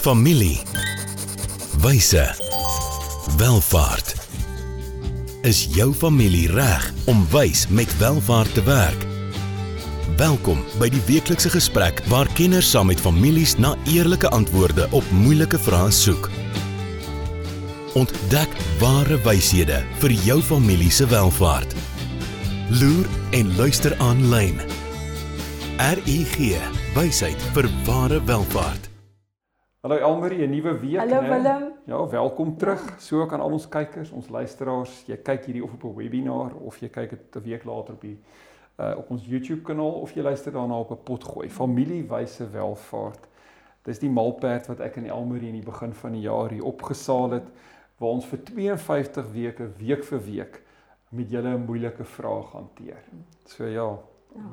Familie. Wyse. Welvaart. Is jou familie reg om wys met welvaart te werk? Welkom by die weeklikse gesprek waar kenners saam met families na eerlike antwoorde op moeilike vrae soek. Ontdek ware wyshede vir jou familie se welvaart. Loer en luister aanlyn. RUG Wysheid vir ware welvaart. Hallo Elmarie, 'n nuwe week, Hallo né? Willem. Ja, welkom terug. So kan al ons kykers, ons luisteraars, jy kyk hierdie of op 'n webinar of jy kyk dit 'n week later op die uh op ons YouTube kanaal of jy luister daarna op 'n potgooi. Familiewyse welvaart. Dis die malperd wat ek en Elmarie in die begin van die jaar hier opgesaal het waar ons vir 52 weke week vir week met julle 'n moeilike vraag hanteer. So ja,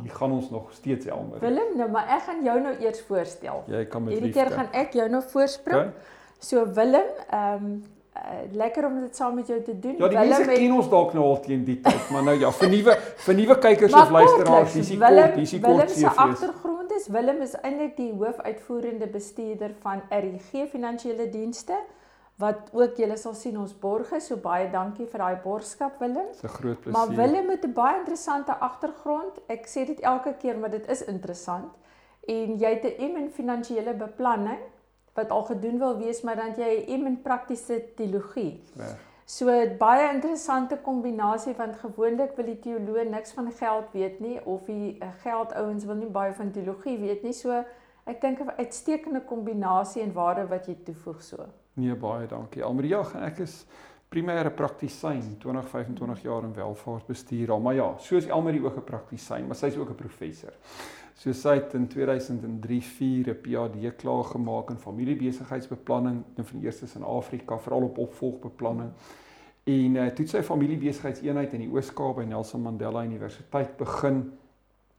hier gaan ons nog steeds Elmarie. Willem, nou maar ek gaan jou nou eers voorstel. Jy kan met Hierdie keer gaan ek jou nou voorspring. Okay? So Willem, ehm um, uh, lekker om dit saam met jou te doen. Ja, die Willem mense ken ons dalk nou al teen die tyd, maar nou ja, vir nuwe vir nuwe kykers of luisteraars, dis Willem, kort, dis Willem kort se CV's. agtergrond is Willem is eintlik die hoofuitvoerende bestuurder van RUG Finansiële Dienste wat ook julle sal sien ons borge. So baie dankie vir daai borgskap Willem. Dis 'n groot plesier. Maar Willem het 'n baie interessante agtergrond. Ek sê dit elke keer, maar dit is interessant. En jy het 'n M in finansiële beplanning wat al gedoen wil wees, maar dan jy 'n M in praktiese teologie. Reg. So baie interessante kombinasie want gewoonlik wil die teoloog niks van geld weet nie of die eh, geldouens wil nie baie van teologie weet nie. So ek dink 'n uitstekende kombinasie en waarde wat jy toevoeg so. Nee, baie dankie. Almarie, ja, ek is primêre praktisyn, 20 25 jaar in welvaartbestuur al, maar ja, soos Elmarie ook 'n praktisyn, maar sy's ook 'n professor. So sy het in 2003-4 'n PhD klaar gemaak in familiebesigheidsbeplanning, een van die eerstes in Afrika, veral op opvolgbeplanning. En uh, toe sy familiebesigheidseenheid in die Oos-Kaap by Nelson Mandela Universiteit begin.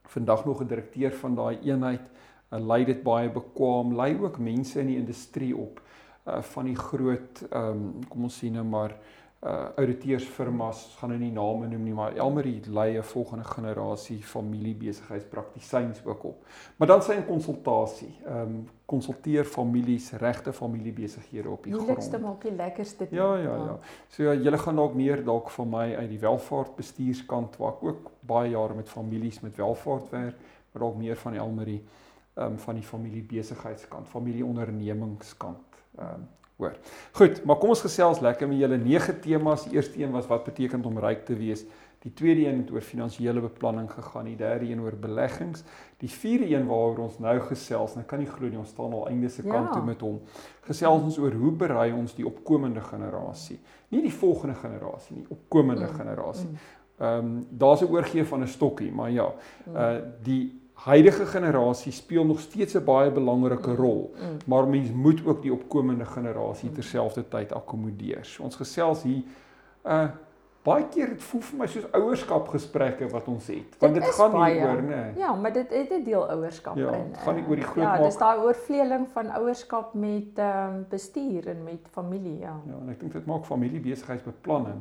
Vandag nog 'n direkteur van daai eenheid. Uh, lei dit baie bekwam, lei ook mense in die industrie op uh van die groot ehm um, kom ons sien nou maar uh ouditeursfirmas, gaan nou nie name noem nie, maar Elmarie lei 'n volgende generasie familiebesigheidspraktisiens ook op. Maar dan sy in konsultasie, ehm um, konsulteer families, regte familiebesighede op die Moeilikste grond. maak die lekkerste. Ja, ja, ja. So ja, julle gaan dalk meer dalk van my uit die welvaartbestuurskant waar ek ook baie jare met families met welvaart werk, maar dalk meer van Elmarie ehm um, van die familiebesigheidskant, familieondernemingskant ehm um, hoor. Goed, maar kom ons gesels lekker met julle nege temas. Die eerste een was wat beteken om ryk te wees. Die tweede een het oor finansiële beplanning gegaan, die derde een oor beleggings. Die vierde een waaroor ons nou gesels, en ek kan nie glo nie ons staan al einde se kant Ja. toe met hom. Gesels ons oor hoe berei ons die opkomende generasie, nie die volgende generasie nie, opkomende Mm, generasie. mm. Ehm um, daar's 'n oorgee van 'n stokkie, maar ja, uh die huidige generasie speel nog steeds 'n baie belangrike rol. Mm. Maar mens moet ook die opkomende generasie terselfdertyd akkommodeer. So ons gesels hier uh baie keer dit voel vir my soos ouerskapgesprekke wat ons het. Want Dit dit gaan baie. nie oor, nee. Ja, maar dit het 'n deel ouerskap Ja, in. het gaan nie eh, oor die groot Ja, maak- dis daai oorvleeling van ouerskap met ehm um, bestuur en met familie, ja. Ja, en ek dink dit maak familiebesigheidsbeplanning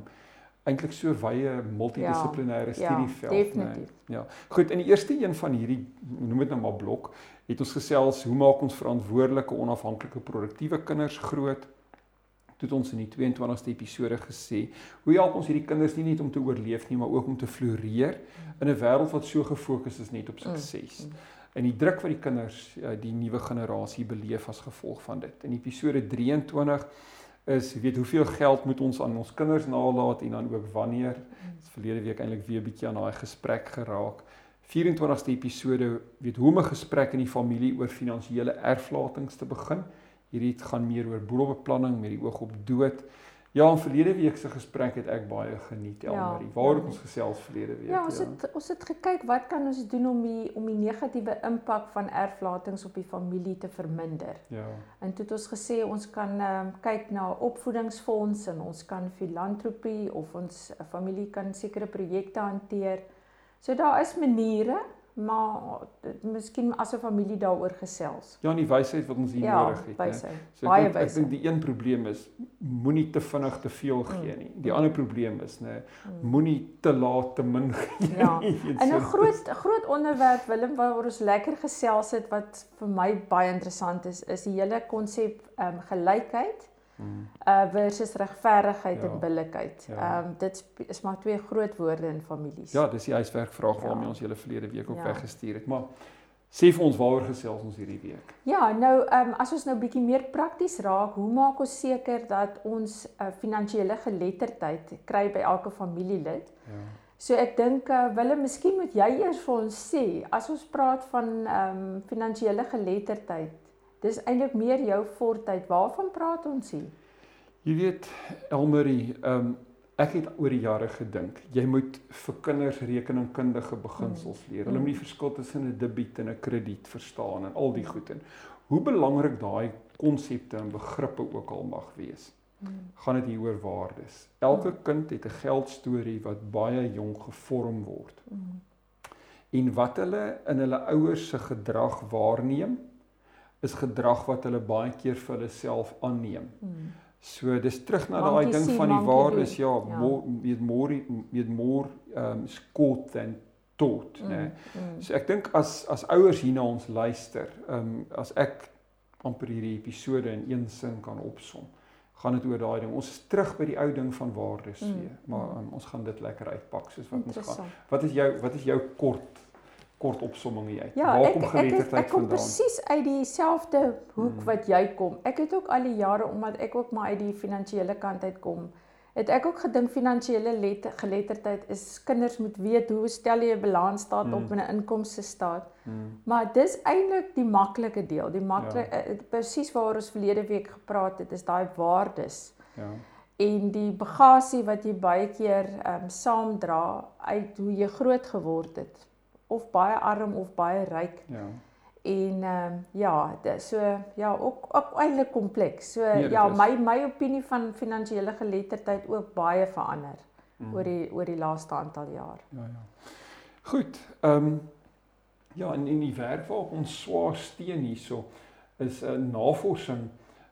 eintlik so wye multidissiplinêre Ja, studieveld, definitief. Ja. Goed, in die eerste een van hierdie noem dit nou maar blok, het ons gesels hoe maak ons verantwoordelike, onafhanklike, produktiewe kinders groot? Toe het ons in die 22ste episode gesê, hoe help ons hierdie kinders nie net om te oorleef nie, maar ook om te floreer in 'n wêreld wat so gefokus is net op sukses. Mm, mm. En die druk wat die kinders uh, die nuwe generasie beleef as gevolg van dit. In episode 23 is weet hoeveel geld moet ons aan ons kinders nalaat en dan ook wanneer. Dis verlede week eintlik weer 'n bietjie aan daai gesprek geraak. 24ste episode weet hoe om 'n gesprek in die familie oor finansiële erflatings te begin. Hierdie gaan meer oor boedelbeplanning met die oog op dood. Ja, in verlede week se gesprek het ek baie geniet, Ja, Elmarie. Waar het ja. ons gesels verlede week? Ja, ons het ons het gekyk wat kan ons doen om die om die negatiewe impak van erflatings op die familie te verminder. Ja. En toe het ons gesê ons kan um, kyk na opvoedingsfonds en ons kan filantropie of ons 'n familie kan sekere projekte hanteer. So daar is maniere maar miskien as 'n familie daaroor gesels. Ja, en die wysheid wat ons hier Ja, nodig het, wysheid. So Baie ek ek dink die een probleem is moenie te vinnig te veel gee Mm. nie. Die ander probleem is nê, moenie te laat te min gee Ja. En. 'n groot groot onderwerp Willem waaroor ons lekker gesels het wat vir my baie interessant is, is die hele konsep ehm um, gelykheid Mm. uh versus regverdigheid Ja. en billikheid. Ja. Ehm um, dit is maar twee groot woorde in families. Ja, dis die huiswerkvraag waarmee Ja. ons julle verlede week ook Ja. weggestuur het. Maar sê vir ons waaroor gesels ons hierdie week? Ja, nou ehm um, as ons nou bietjie meer prakties raak, hoe maak ons seker dat ons uh, finansiële geletterdheid kry by elke familielid? Ja. So ek dink uh, Willem, miskien moet jy eers vir ons sê as ons praat van ehm um, finansiële geletterdheid. Dis eintlik meer jou fortheid. Waarvan praat ons hier? Jy weet Elmarie, ehm um, ek het oor die jare gedink, jy moet vir kinders rekeningkundige beginsels leer. Hulle Mm. moet die verskil tussen 'n debiet en 'n krediet verstaan en al die goed en hoe belangrik daai konsepte en begrippe ook al mag wees. Gaan dit hier oor waardes. Elke kind het 'n geldstorie wat baie jonk gevorm word. En wat hulle in hulle ouers se gedrag waarneem, is gedrag wat hulle baie keer vir hulle self aanneem. So dis terug na daai ding van die waardes, do. ja, Ja. more met more met more um scored than taught, Mm, né? mm. So ek dink as as ouers hier na ons luister, um as ek amper hierdie episode in een sin kan opsom, gaan dit oor daai ding. Ons is terug by die ou ding van waardes Mm, weer, maar um, ons gaan dit lekker uitpak soos wat ons gaan. Wat is jou wat is jou kort kort opsomming uit? Ja, Waar kom geletterdheid ek kom vandaan? presies uit dieselfde hoek Mm. wat jy kom. Ek het ook al die jare omdat ek ook maar uit die finansiële kant uit kom, het ek ook gedink finansiële let- geletterdheid is kinders moet weet hoe stel jy 'n balansstaat Mm. op en 'n inkomste staat. Hmm. Maar dis eintlik die maklike deel. Die maklik Ja. ja. presies waaroor ons verlede week gepraat het, is daai waardes Ja. en die bagasie wat jy baie keer ehm um, saamdra uit hoe jy groot geword het of baie arm of baie ryk Ja. en ehm um, ja, so ja, ook ook eintlik kompleks. So Nee, ja, is. my my opinie van finansiële geletterdheid ook baie verander Mm. oor die oor die laaste aantal jaar. Ja, ja. Goed. Ehm um, ja, in in die werk waarop ons swaar steun hierso is 'n navorsing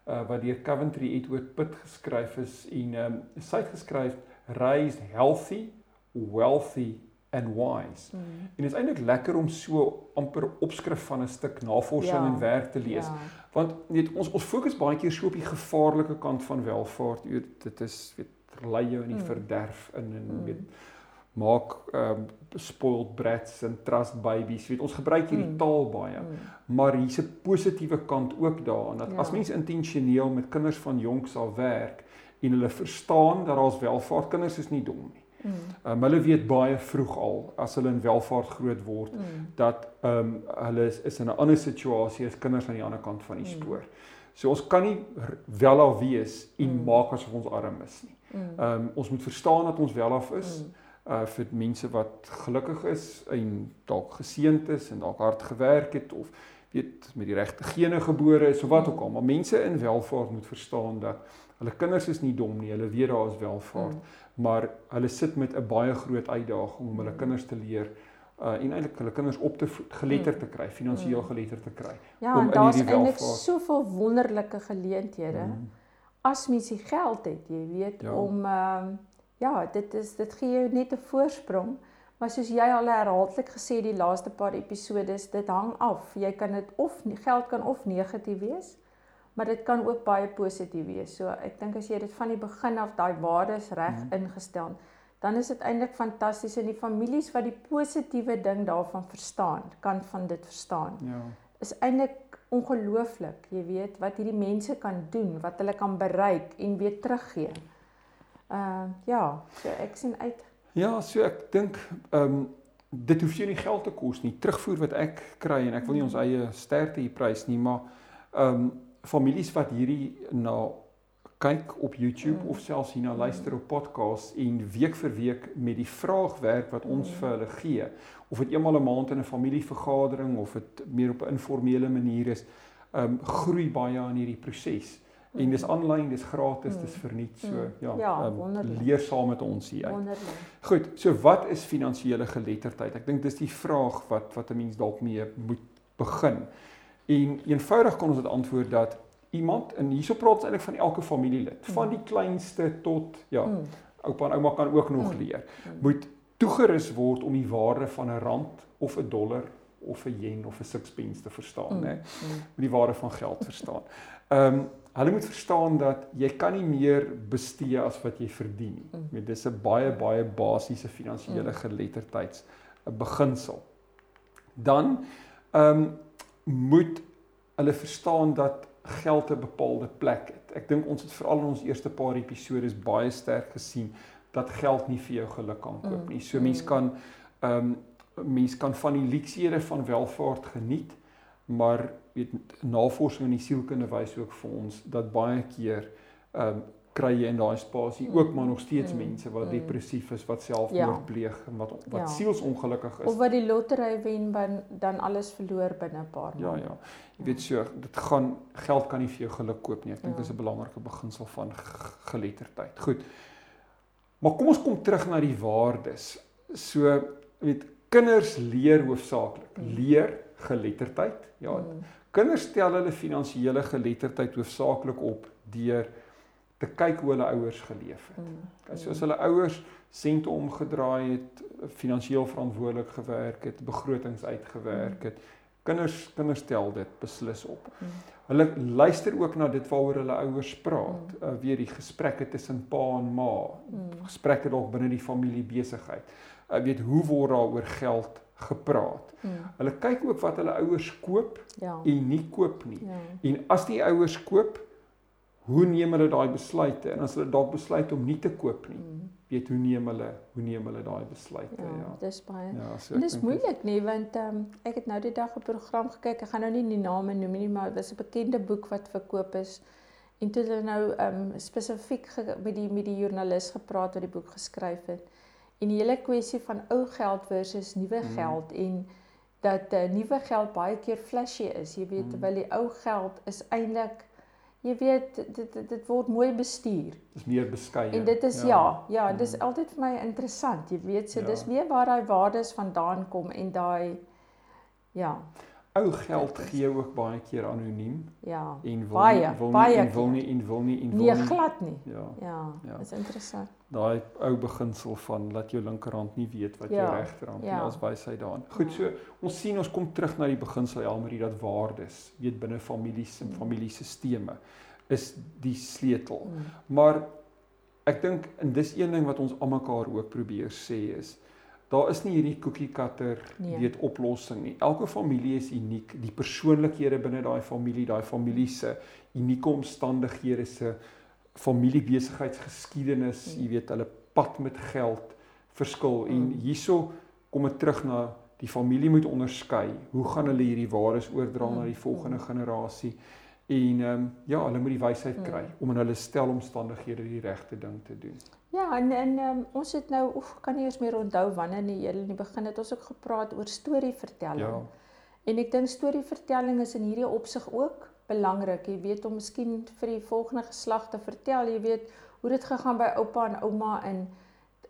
uh, wat deur Coventry Edward Pitt geskryf is en ehm um, sy het geskryf raised healthy, wealthy and wise. Mm. En dit is eintlik lekker om so amper opskrif van 'n stuk navorsing Ja, en werk te lees. Ja. Want weet ons ons fokus baie keer so op die gevaarlike kant van welvaart. Jy weet dit is weet lei jou in die Mm. verderf in en Mm. weet maak ehm um, spoiled brats en trust babies. Weet ons gebruik hierdie Mm. taal baie. Mm. Maar hier's 'n positiewe kant ook daaraan dat Ja. as mens intentioneel met kinders van jonks af werk en hulle verstaan dat daar's welvaart, kinders is nie dom nie. Mm. Ehm um, hulle weet baie vroeg al as hulle in welvaart groot word Mm. dat ehm um, hulle is, is in 'n ander situasie as kinders aan die ander kant van die Mm. spoor. So ons kan nie r- welaf wees en Mm. maak asof ons arm is nie. Mm. Ehm um, ons moet verstaan dat ons welaf is Mm. uh vir mense wat gelukkig is en dalk geseënd is en dalk hard gewerk het of weet met die regte gene gebore is of wat ook al, maar mense in welvaart moet verstaan dat hulle kinders is nie dom nie, hulle weet daar is welvaart, Mm. Maar hulle sit met 'n baie groot uitdaging om hulle Mm. kinders te leer uh en eintlik hulle kinders op te voed, geletterd te kry, finansiëel Mm. geletterd te kry. Ja, om en in daar's hierdie eintlik welvaart- soveel wonderlike geleenthede Mm. as mens die geld het, jy weet, Ja. om ehm ja, dit is dit gee jou net 'n voorsprong. Maar soos jy al herhaaldelik gesê die laaste paar episodes, dit hang af. Jy kan dit of geld kan of negatief wees, maar dit kan ook baie positief wees. So ek dink as jy dit van die begin af daai waardes reg Mhm. ingestel, dan is dit eintlik fantasties en die families wat die positiewe ding daarvan verstaan, kan van dit verstaan Ja. is eintlik ongelooflik, jy weet, wat hierdie mense kan doen, wat hulle kan bereik en weer teruggee. Uh ja, so ek sien uit. Ja, so ek dink ehm um, dit hoef jou nie geld te kos nie. Terugvoer wat ek kry en ek wil nie ons eie sterkte hier prys nie, maar ehm um, families wat hierdie na kyk op YouTube Mm. of selfs hierna luister op podcast en week vir week met die vraag werk wat ons Mm. vir hulle gee, of dit eenmal 'n maand in 'n familievergadering of dit meer op 'n informele manier is, ehm um, groei baie aan hierdie proses. En dis aanlyn, dis gratis, dis verniet. So Mm. ja, Ja, wonderlik. leer saam met ons hier uit. Wonderlik. Goed, so wat is finansiële geletterdheid? Ek dink dis die vraag wat wat 'n mens dalk mee moet begin. En eenvoudig kan ons dit antwoord dat iemand en hierso praat ons eintlik van elke familielid, van die kleinste tot ja, Mm. oupa en ouma kan ook nog Mm. leer. Mm. Moet toegerus word om die waarde van 'n rand of 'n dollar of 'n yen of 'n sixpence te verstaan, Mm. né? Mm. Moet die waarde van geld verstaan. Ehm um, hulle moet verstaan dat jy kan nie meer bestee as wat jy verdien nie. Mm. Mm. Dis 'n baie baie basiese finansiële Mm. geletterdheids 'n beginsel. Dan ehm um, moet hulle verstaan dat geld 'n bepaalde plek het. Ek dink ons het veral in ons eerste paar episodes baie sterk gesien dat geld nie vir jou geluk kan koop Mm. nie. So mens Mm. kan ehm um, mens kan van die luksehede van welvaart geniet, maar weet navorsing in die sielkunde wys ook vir ons dat baie keer ehm um, kry jy in daai spasie ook maar nog steeds Mm. mense wat Mm. depressief is, wat selfmoord Ja. pleeg en wat wat Ja. sielsongelukkig is. Of wat die lottery wen dan dan alles verloor binne 'n paar Ja, maande. ja. Jy weet so, dit gaan geld kan nie vir jou geluk koop nie. Ek dink Ja. dis 'n belangrike beginsel van geletterdheid. Goed. Maar kom ons kom terug na die waardes. So, jy weet kinders leer hoofsaaklik Mm. leer geletterdheid. Ja, Mm. kinders stel hulle finansiële geletterdheid hoofsaaklik op deur te kyk hoe hulle ouers geleef het. Mm. So as hulle ouers sente omgedraai het, finansiëel verantwoordelik gewerk het, begrotings uitgewerk het, kinders kinders stel dit beslis op. Mm. Hulle luister ook na dit waaroor hulle ouers praat. Mm. Uh, weer die gesprekke tussen pa en ma, Mm. gesprekke dalk binne die familie besigheid. Uh, weet hoe word daar oor geld gepraat. Mm. Hulle kyk ook wat hulle ouers koop Ja. en nie koop nie. Ja. En as die ouers koop, hoe neem hulle daai besluite? En as hulle dalk besluit om nie te koop nie, Mm. weet hoe neem hulle hoe neem hulle daai besluite? Ja, Ja. dis baie. Ja, so dis moeilik nie want um, ek het nou die dag 'n program gekyk. Ek gaan nou nie die name noem nie, maar dit is 'n bekende boek wat verkoop is. En toe hulle nou um, spesifiek met die met die joernalis gepraat wat die boek geskryf het. En die hele kwessie van ou geld versus nuwe Mm. geld en dat uh, nuwe geld baie keer flashy is. Jy weet Mm. terwyl die ou geld is eintlik jy weet dit dit, dit word mooi bestuur. dis meer beskeie. En dit is ja, ja, Mm. dis altyd vir my interessant. Jy weet, so Ja. dis weer waar daai waardes vandaan kom en daai ja, Ou geld gee jou ook baie keer anoniem ja. en wil Baie, nie, wil baie nie wil nie en wil nie en wil Nee, nie. glad nie. Ja, Ja, Ja. dis interessant. daai ou beginsel van laat jou linkerhand nie weet wat jou Ja, regterhand ja. nie as wysheid daarin. Goed, so ons sien ons kom terug na die beginsel Elmarie dat waardes, weet binne families en Mm. familiesisteme is die sleutel. Mm. Maar ek dink en dis een ding wat ons almekaar ook probeer sê is daar is nie hierdie cookie cutter Nee. weet oplossing nie. Elke familie is uniek. Die persoonlikhede binne daai familie, daai familie se unieke omstandighede se familiebesigheidsgeskiedenis, Mm. jy weet, hulle pad met geld verskil en Mm. hierso kom dit terug na die familie moet onderskei. Hoe gaan hulle hierdie waardes oordra Mm. na die volgende Mm. generasie? En ehm um, ja, hulle moet die wysheid Mm. kry om in hulle stelomstandighede die regte ding te doen. Ja, en en um, ons het nou oef, kan nie eens meer onthou wanneer nie, julle in die begin het ons ook gepraat oor storievertelling. Ja. En ek dink storievertelling is in hierdie opsig ook belangrik. Jy weet om miskien vir die volgende geslag te vertel, jy weet hoe dit gegaan by oupa en ouma en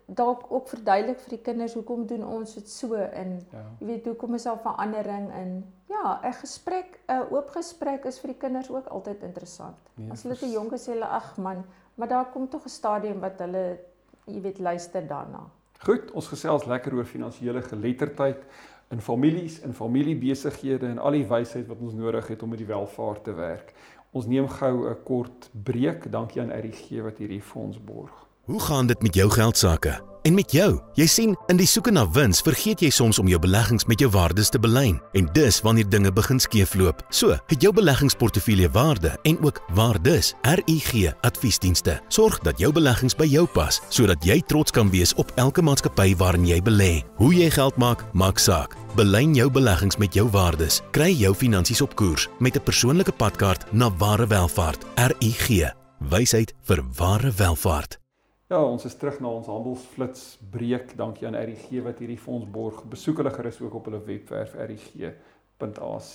dalk ook verduidelik vir die kinders hoekom doen ons dit so en Ja. jy weet hoekom is daar verandering in ja, 'n gesprek, 'n oop gesprek is vir die kinders ook altyd interessant. Nee, As hulle te jonk is, sê hulle ag man, maar daar kom tog 'n stadium wat hulle jy weet luister daarna. Goed, ons gesels lekker oor finansiële geletterdheid in families, in familiebesighede en al die wysheid wat ons nodig het om met die welvaart te werk. Ons neem gou 'n kort breek. Dankie aan RGG wat hierdie vir ons borg. Hoe gaan dit met jou geld sake? En met jou? Jy sien, in die soeke na wins vergeet jy soms om jou beleggings met jou waardes te belyn. En dis wanneer dinge begin skeefloop. So, het jou beleggingsportefeulje waarde en ook waardes. RUG Adviesdienste sorg dat jou beleggings by jou pas, sodat jy trots kan wees op elke maatskappy waarin jy belê. Hoe jy geld maak, maak saak. Belyn jou beleggings met jou waardes. Kry jou finansies op koers met 'n persoonlike padkaart na ware welvaart. RUG. Wysheid vir ware welvaart. Ja, ons is terug na ons handelsflits breek. Dankie aan RGG wat hierdie vir ons borg. Besoek hulle gerus ook op hulle webwerf rg.ac.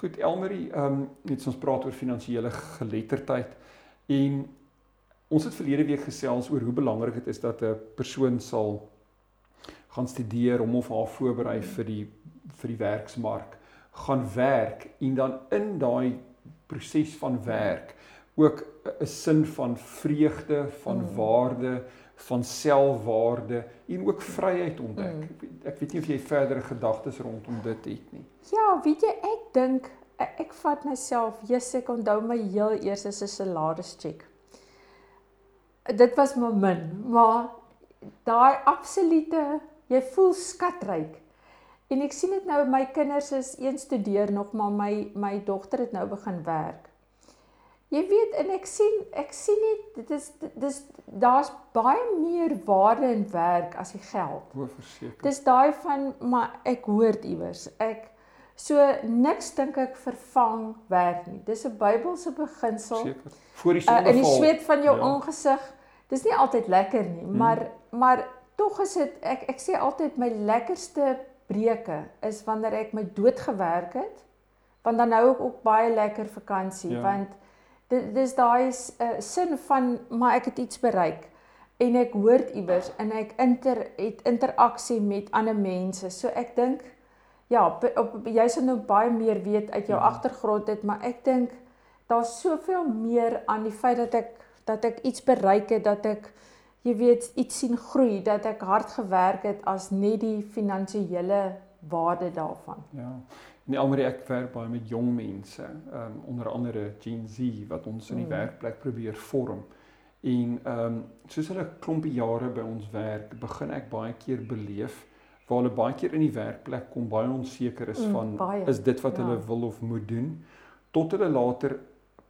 Goed, Elmarie, ehm um, net ons praat oor finansiële geletterdheid en ons het verlede week gesels oor hoe belangrik dit is dat 'n persoon sal gaan studeer om of haar voorberei vir die vir die werksmark, gaan werk en dan in daai proses van werk ook 'n sin van vreugde, van mm. waarde, van selfwaarde en ook vryheid ontdek. Mm. Ek weet nie of jy verdere gedagtes rondom dit het nie. Ja, weet jy, ek dink ek, vat myself, Jesus, ek onthou my heel eerste se salaris check. Dit was my min, maar daai absolute jy voel skatryk. En ek sien dit nou my kinders is een studeer nog maar my my dogter het nou begin werk. Jy weet en ek sien ek sien net dit is dis daar's baie meer waarde in werk as die geld. O, verseker. Dis daai van maar ek hoor iewers. Ek so niks dink ek vervang werk nie. Dis 'n Bybelse beginsel. Seker. Voor die sondeval. Uh, in die sweet van jou ja. aangesig. Dis nie altyd lekker nie, hmm. maar maar tog is dit ek ek sê altyd my lekkerste breuke is wanneer ek my dood gewerk het. Want dan nou ek ook baie lekker vakansie ja. want dit dis daai uh, sin van maar ek het iets bereik en ek hoor iewers en ek inter het interaksie met ander mense. So ek dink ja, op, op, jy sal nou baie meer weet uit jou ja. agtergrond dit, maar ek dink daar's soveel meer aan die feit dat ek dat ek iets bereik het, dat ek jy weet iets sien groei, dat ek hard gewerk het as net die finansiële waarde daarvan. Ja. Nee, almal ek werk baie met jong mense, ehm um, onder andere Gen Z wat ons in die mm. werkplek probeer vorm. En ehm um, soos hulle klompie jare by ons werk, begin ek baie keer beleef waar hulle baie keer in die werkplek kom baie onseker is mm, van baie. is dit wat ja. hulle wil of moet doen tot hulle later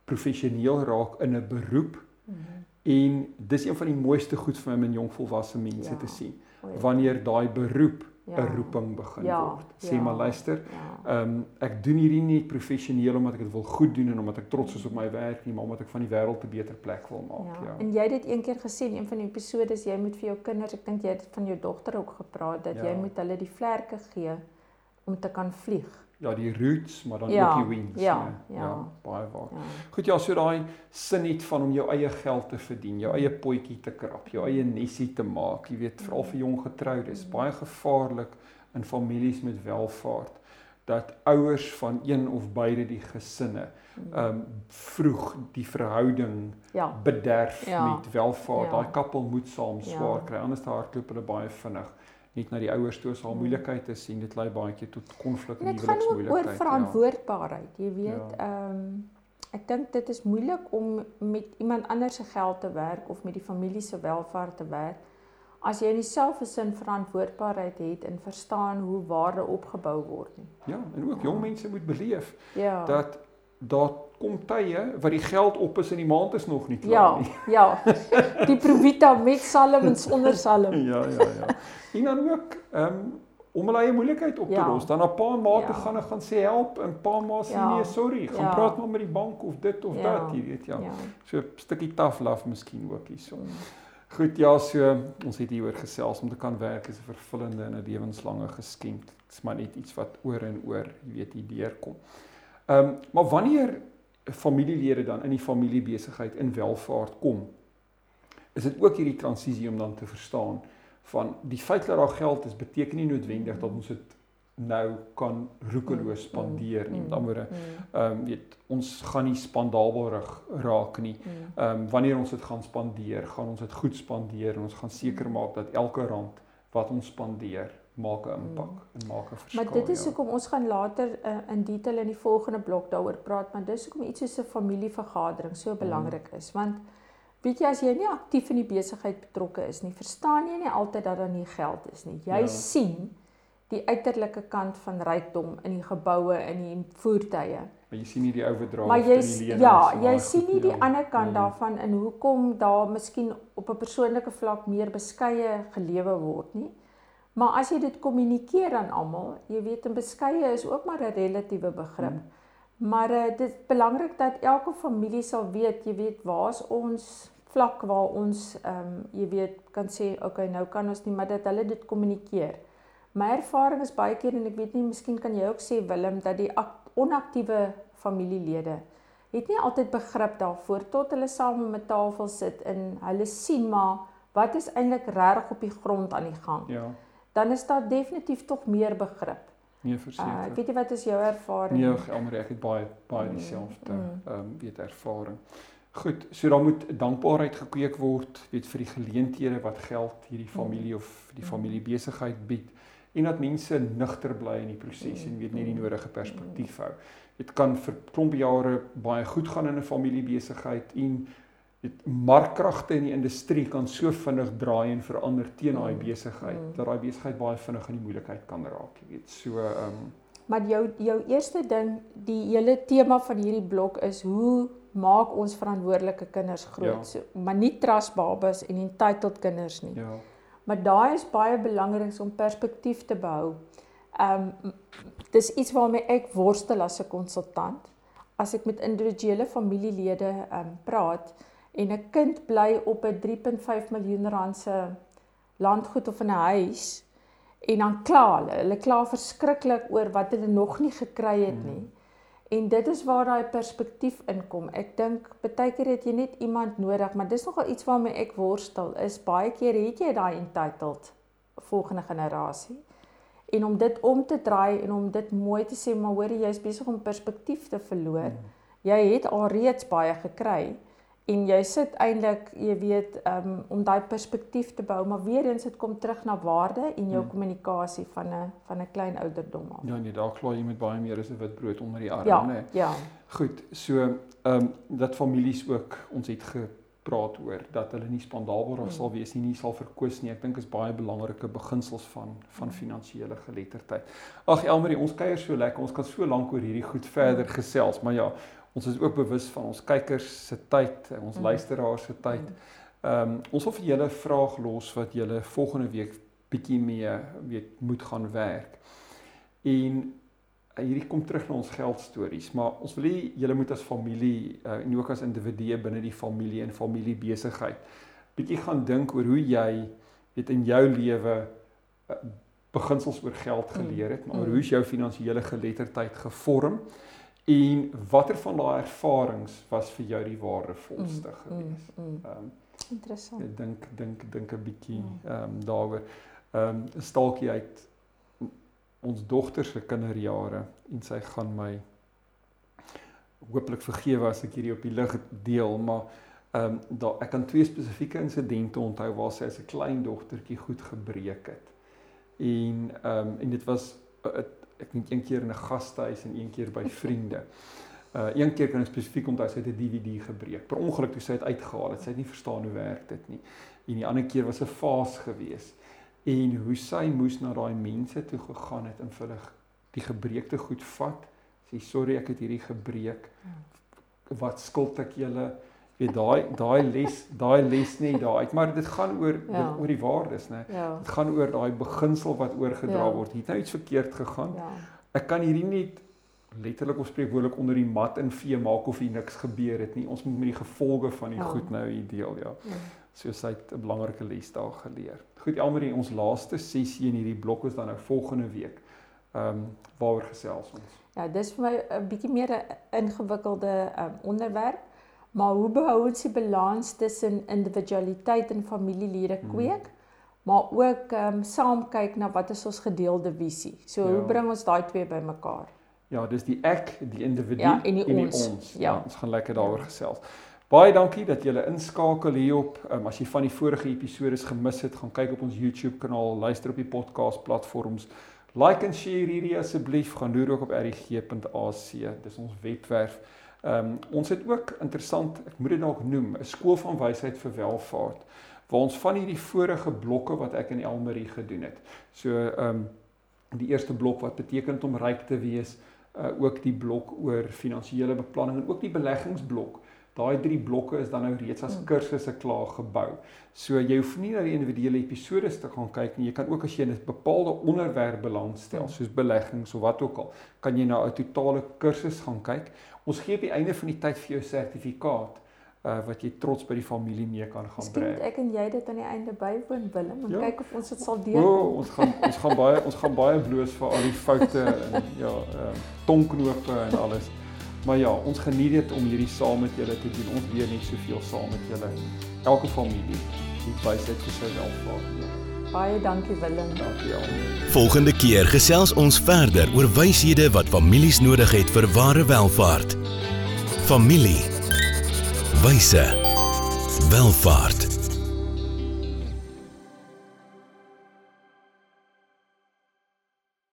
professioneel raak in 'n beroep. Mm -hmm. En dis een van die mooiste goed vir my om jong volwasse mense ja. te sien. Wanneer daai beroep 'n ja. roeping begin ja. word. Sê ja. maar luister, ja. ehm ja. um, ek doen hierdie nie professioneel omdat ek dit wil goed doen en omdat ek trots is op my werk nie, maar omdat ek van die wêreld 'n beter plek wil maak, ja. ja. En jy het dit een keer gesê in een van die episode, jy moet vir jou kinders, ek dink jy het van jou dogter ook gepraat dat ja. jy moet hulle die vlerke gee om te kan vlieg ja die roots maar dan ja, ook die wings ja ja, ja baie waar. Ja. Goed ja, so daai sin net van om jou eie geld te verdien, jou eie potjie te krap, jou eie nesie te maak, jy weet veral vir jong getroudes, baie gevaarlik in families met welvaart dat ouers van een of beide die gesinne ehm um, vroeg die verhouding ja. bederf ja. met welvaart. Ja. Daai koppel moet saam swaar ja. kry anders hardloop hulle baie vinnig net na die ouers toe as haar hmm. moeilikheid te sien. Dit lei baie keer tot konflik en huweliksmoeilikheid. Dit gaan oor verantwoordbaarheid, ja. jy weet. Ja. Ehm ja. um, ek dink dit is moeilik om met iemand anders se geld te werk of met die familie se welvaart te werk as jy nie self 'n sin verantwoordbaarheid het en verstaan hoe waarde opgebou word nie. Ja, en ook jong mense moet beleef ja. dat daar kom tye wat die geld op is en die maand is nog nie klaar ja, nie. Ja, ja. Die provita met salm en sonder salm. ja, ja, ja. En dan ook ehm um, om hulle eie moeilikheid op te ja. los. Dan 'n paar maande ja. gaan hulle gaan sê help en pa ma sê ja. nee, sorry, gaan ja. praat maar met die bank of dit of ja. dat, jy weet ja. ja. So 'n stukkie tough love miskien ook hierso. Goed, ja, so ons het hieroor gesels om te kan werk is 'n vervullende en 'n lewenslange geskenk. Dit's maar net iets wat oor en oor, jy weet, hier deurkom. Ehm um, maar wanneer familielede dan in die familiebesigheid in welvaart kom, is dit ook hierdie transisie om dan te verstaan van die feit dat daar geld is beteken nie noodwendig dat ons dit nou kan roekeloos mm, spandeer nie. Mm, Met ander woorde, mm. ehm um, weet ons gaan nie spandabelrig raak nie. Ehm um, wanneer ons dit gaan spandeer, gaan ons dit goed spandeer en ons gaan seker maak dat elke rand wat ons spandeer maak 'n impak en maak 'n verskil. Maar dit is ja. hoekom ons gaan later uh, in detail in die volgende blok daaroor praat, maar dis hoekom iets soos 'n familievergadering so belangrik is, want Weet jy as jy nie aktief in die besigheid betrokke is nie, verstaan jy nie altyd dat daar nie geld is nie. Jy ja. sien die uiterlike kant van rykdom in die geboue en die voertuie. Maar jy sien nie die oordrag van die lenings. Ja, jy sien nie die ja. ander kant ja. daarvan in hoekom daar miskien op 'n persoonlike vlak meer beskeie gelewe word nie. Maar as jy dit kommunikeer aan almal, jy weet 'n beskeie is ook maar 'n relatiewe begrip. Hmm. Maar uh, dit is belangrik dat elke familie sal weet, jy weet, waar's ons vlak waar ons ehm um, jy weet kan sê okay nou kan ons nie maar dat hulle dit kommunikeer. My ervaring is baie keer en ek weet nie miskien kan jy ook sê Willem dat die onaktiewe familielede het nie altyd begrip daarvoor tot hulle saam om 'n tafel sit en hulle sien maar wat is eintlik reg op die grond aan die gang. Ja. Dan is daar definitief tog meer begrip. Nee, Uh, verseker. ek weet nie wat is jou ervaring? Nee, Elmarie, ek het baie baie Mm, dieselfde mm. ehm um, weet ervaring. Goed, so dan moet dankbaarheid gekweek word, weet vir die geleenthede wat geld hierdie familie of die Mm. familie besigheid bied en dat mense nugter bly in die proses Mm, en weet net die mm. nodige perspektief hou. Dit kan vir klomp jare baie goed gaan in 'n familiebesigheid en dit markkragte in die industrie kan so vinnig draai en verander teen daai Mm, besigheid mm. dat daai besigheid baie vinnig in die moeilikheid kan raak, jy weet. So ehm um, Maar jou jou eerste ding, die hele tema van hierdie blok is hoe maak ons verantwoordelike kinders groot? Ja. So, maar nie trust babas en entitled kinders nie. ja. Maar daai is baie belangrik om perspektief te behou. Ehm um, dis iets waarmee ek worstel as 'n konsultant. As ek met individuele familielede ehm um, praat en 'n kind bly op 'n 3.5 miljoen rand se landgoed of in 'n huis en dan kla hulle. Hulle kla verskriklik oor wat hulle nog nie gekry het nie. En dit is waar daai perspektief inkom. Ek dink baie keer het jy net iemand nodig, maar dis nogal iets waarmee ek worstel. Is baie keer het jy daai entitled volgende generasie. En om dit om te draai en om dit mooi te sê, maar hoor jy's besig om perspektief te verloor. Jy het alreeds baie gekry en jy sit eintlik, jy weet, um, om daai perspektief te bou, maar weer eens dit kom terug na waarde en jou Hmm. kommunikasie van 'n van 'n klein ouderdom af. Ja nee, daar kla jy met baie meer as 'n wit brood onder die arm, Ja, nê. ja. Goed, so ehm um, dat families ook ons het gepraat oor dat hulle nie spandabel Mm. sal wees nie, nie sal verkoos nie. Ek dink is baie belangrike beginsels van van finansiële geletterdheid. Ag Elmarie, ons kuier so lekker. Ons kan so lank oor hierdie goed verder gesels, maar ja, ons is ook bewus van ons kykers se tyd, ons Mm. luisteraars se tyd. Ehm um, ons wil vir julle 'n vraag los wat julle volgende week bietjie mee weet moet gaan werk. En uh, hierdie kom terug na ons geldstories, maar ons wil hê julle moet as familie uh, en ook as individue binne die familie en familiebesigheid bietjie gaan dink oor hoe jy weet in jou lewe uh, beginsels oor geld geleer het, maar Mm. hoe is jou finansiële geletterdheid gevorm en watter van daai ervarings was vir jou die waardevolste Mm, geweest? mm, mm. Ehm Interessant. Ek dink dink dink 'n bietjie Mm. ehm um, daaroor. Ehm um, 'n staaltjie uit ons dogter se kinderjare en sy gaan my hooplik vergewe as ek hierdie op die lig deel, maar ehm um, daar ek kan twee spesifieke insidente onthou waar sy as 'n klein dogtertjie goed gebreek het. En ehm um, en dit was uh, ek dink een keer in 'n gastehuis en een keer by vriende. Uh een keer kan ek spesifiek onthou sy het 'n DVD gebreek. Per ongeluk toe sy dit uitgehaal het, sy het nie verstaan hoe werk dit nie. En die ander keer was 'n faas gewees. En hoe sy moes na daai mense toe gegaan het en vir hulle die gebreekte goed vat. Sê sorry, ek het hierdie gebreek. Wat skuld ek julle? Weet daai daai les, daai les net daar uit, maar dit gaan oor Ja. oor die waardes, né? Ja. Dit gaan oor daai beginsel wat oorgedra Ja. word. Hier het nou iets verkeerd gegaan. Ja. Ek kan hierdie nie letterlik of spreekwoordelik onder die mat invee maak of hier niks gebeur het nie. Ons moet met die gevolge van die Ja. goed nou hier deel, ja. ja. So sy het 'n belangrike les daar geleer. Goed, Elmarie, ons laaste sessie in hierdie blok is dan nou volgende week. Ehm um, waaroor gesels ons? Ja, dis vir my 'n bietjie meer 'n ingewikkelde um, onderwerp, maar hoe behou ons die balans tussen individualiteit en familielede Mhm. kweek, maar ook um, saam kyk na wat is ons gedeelde visie. So Ja. hoe bring ons daai twee bymekaar? Ja, dis die ek, die individu Ja, en die ons. ons. Ja. Ja, ons gaan lekker daaroor Ja. gesels. Baie dankie dat julle inskakel hierop. Um, as jy van die vorige episode gemis het, gaan kyk op ons YouTube kanaal, luister op die podcast platforms. Like en share hierdie asseblief. Gaan loer ook op rg.ac. Dis ons webwerf. Ehm um, ons het ook interessant, ek moet dit dalk noem, 'n skool van wysheid vir welvaart waar ons van hierdie vorige blokke wat ek in Elmarie gedoen het. So ehm um, die eerste blok wat beteken om ryk te wees, uh, ook die blok oor finansiële beplanning en ook die beleggingsblok. Daai drie blokke is dan nou reeds as Hmm. kursusse klaar gebou. So jy hoef nie na die individuele episode te gaan kyk nie. Jy kan ook as jy 'n bepaalde onderwerp belangstel, Hmm. soos beleggings of wat ook al, kan jy na 'n totale kursus gaan kyk. Ons gee op die einde van die tyd vir jou sertifikaat uh wat jy trots by die familie mee kan gaan Miskien moet bring. ek en jy dit aan die einde bywoon Willem en Ja. kyk of ons dit sal O, deurkom. ons gaan ons gaan baie ons gaan baie bloos vir al die foute en ja, ehm tonknope en alles. Maar ja, ons geniet dit om hierdie saam met julle te doen. Ons leer net soveel saam met julle. Elke familie die wysheid vir sy welvaart. Baie dankie Willem. Dankie almal. Volgende keer gesels ons verder oor wyshede wat families nodig het vir ware welvaart. Familie. Wyse. Welvaart.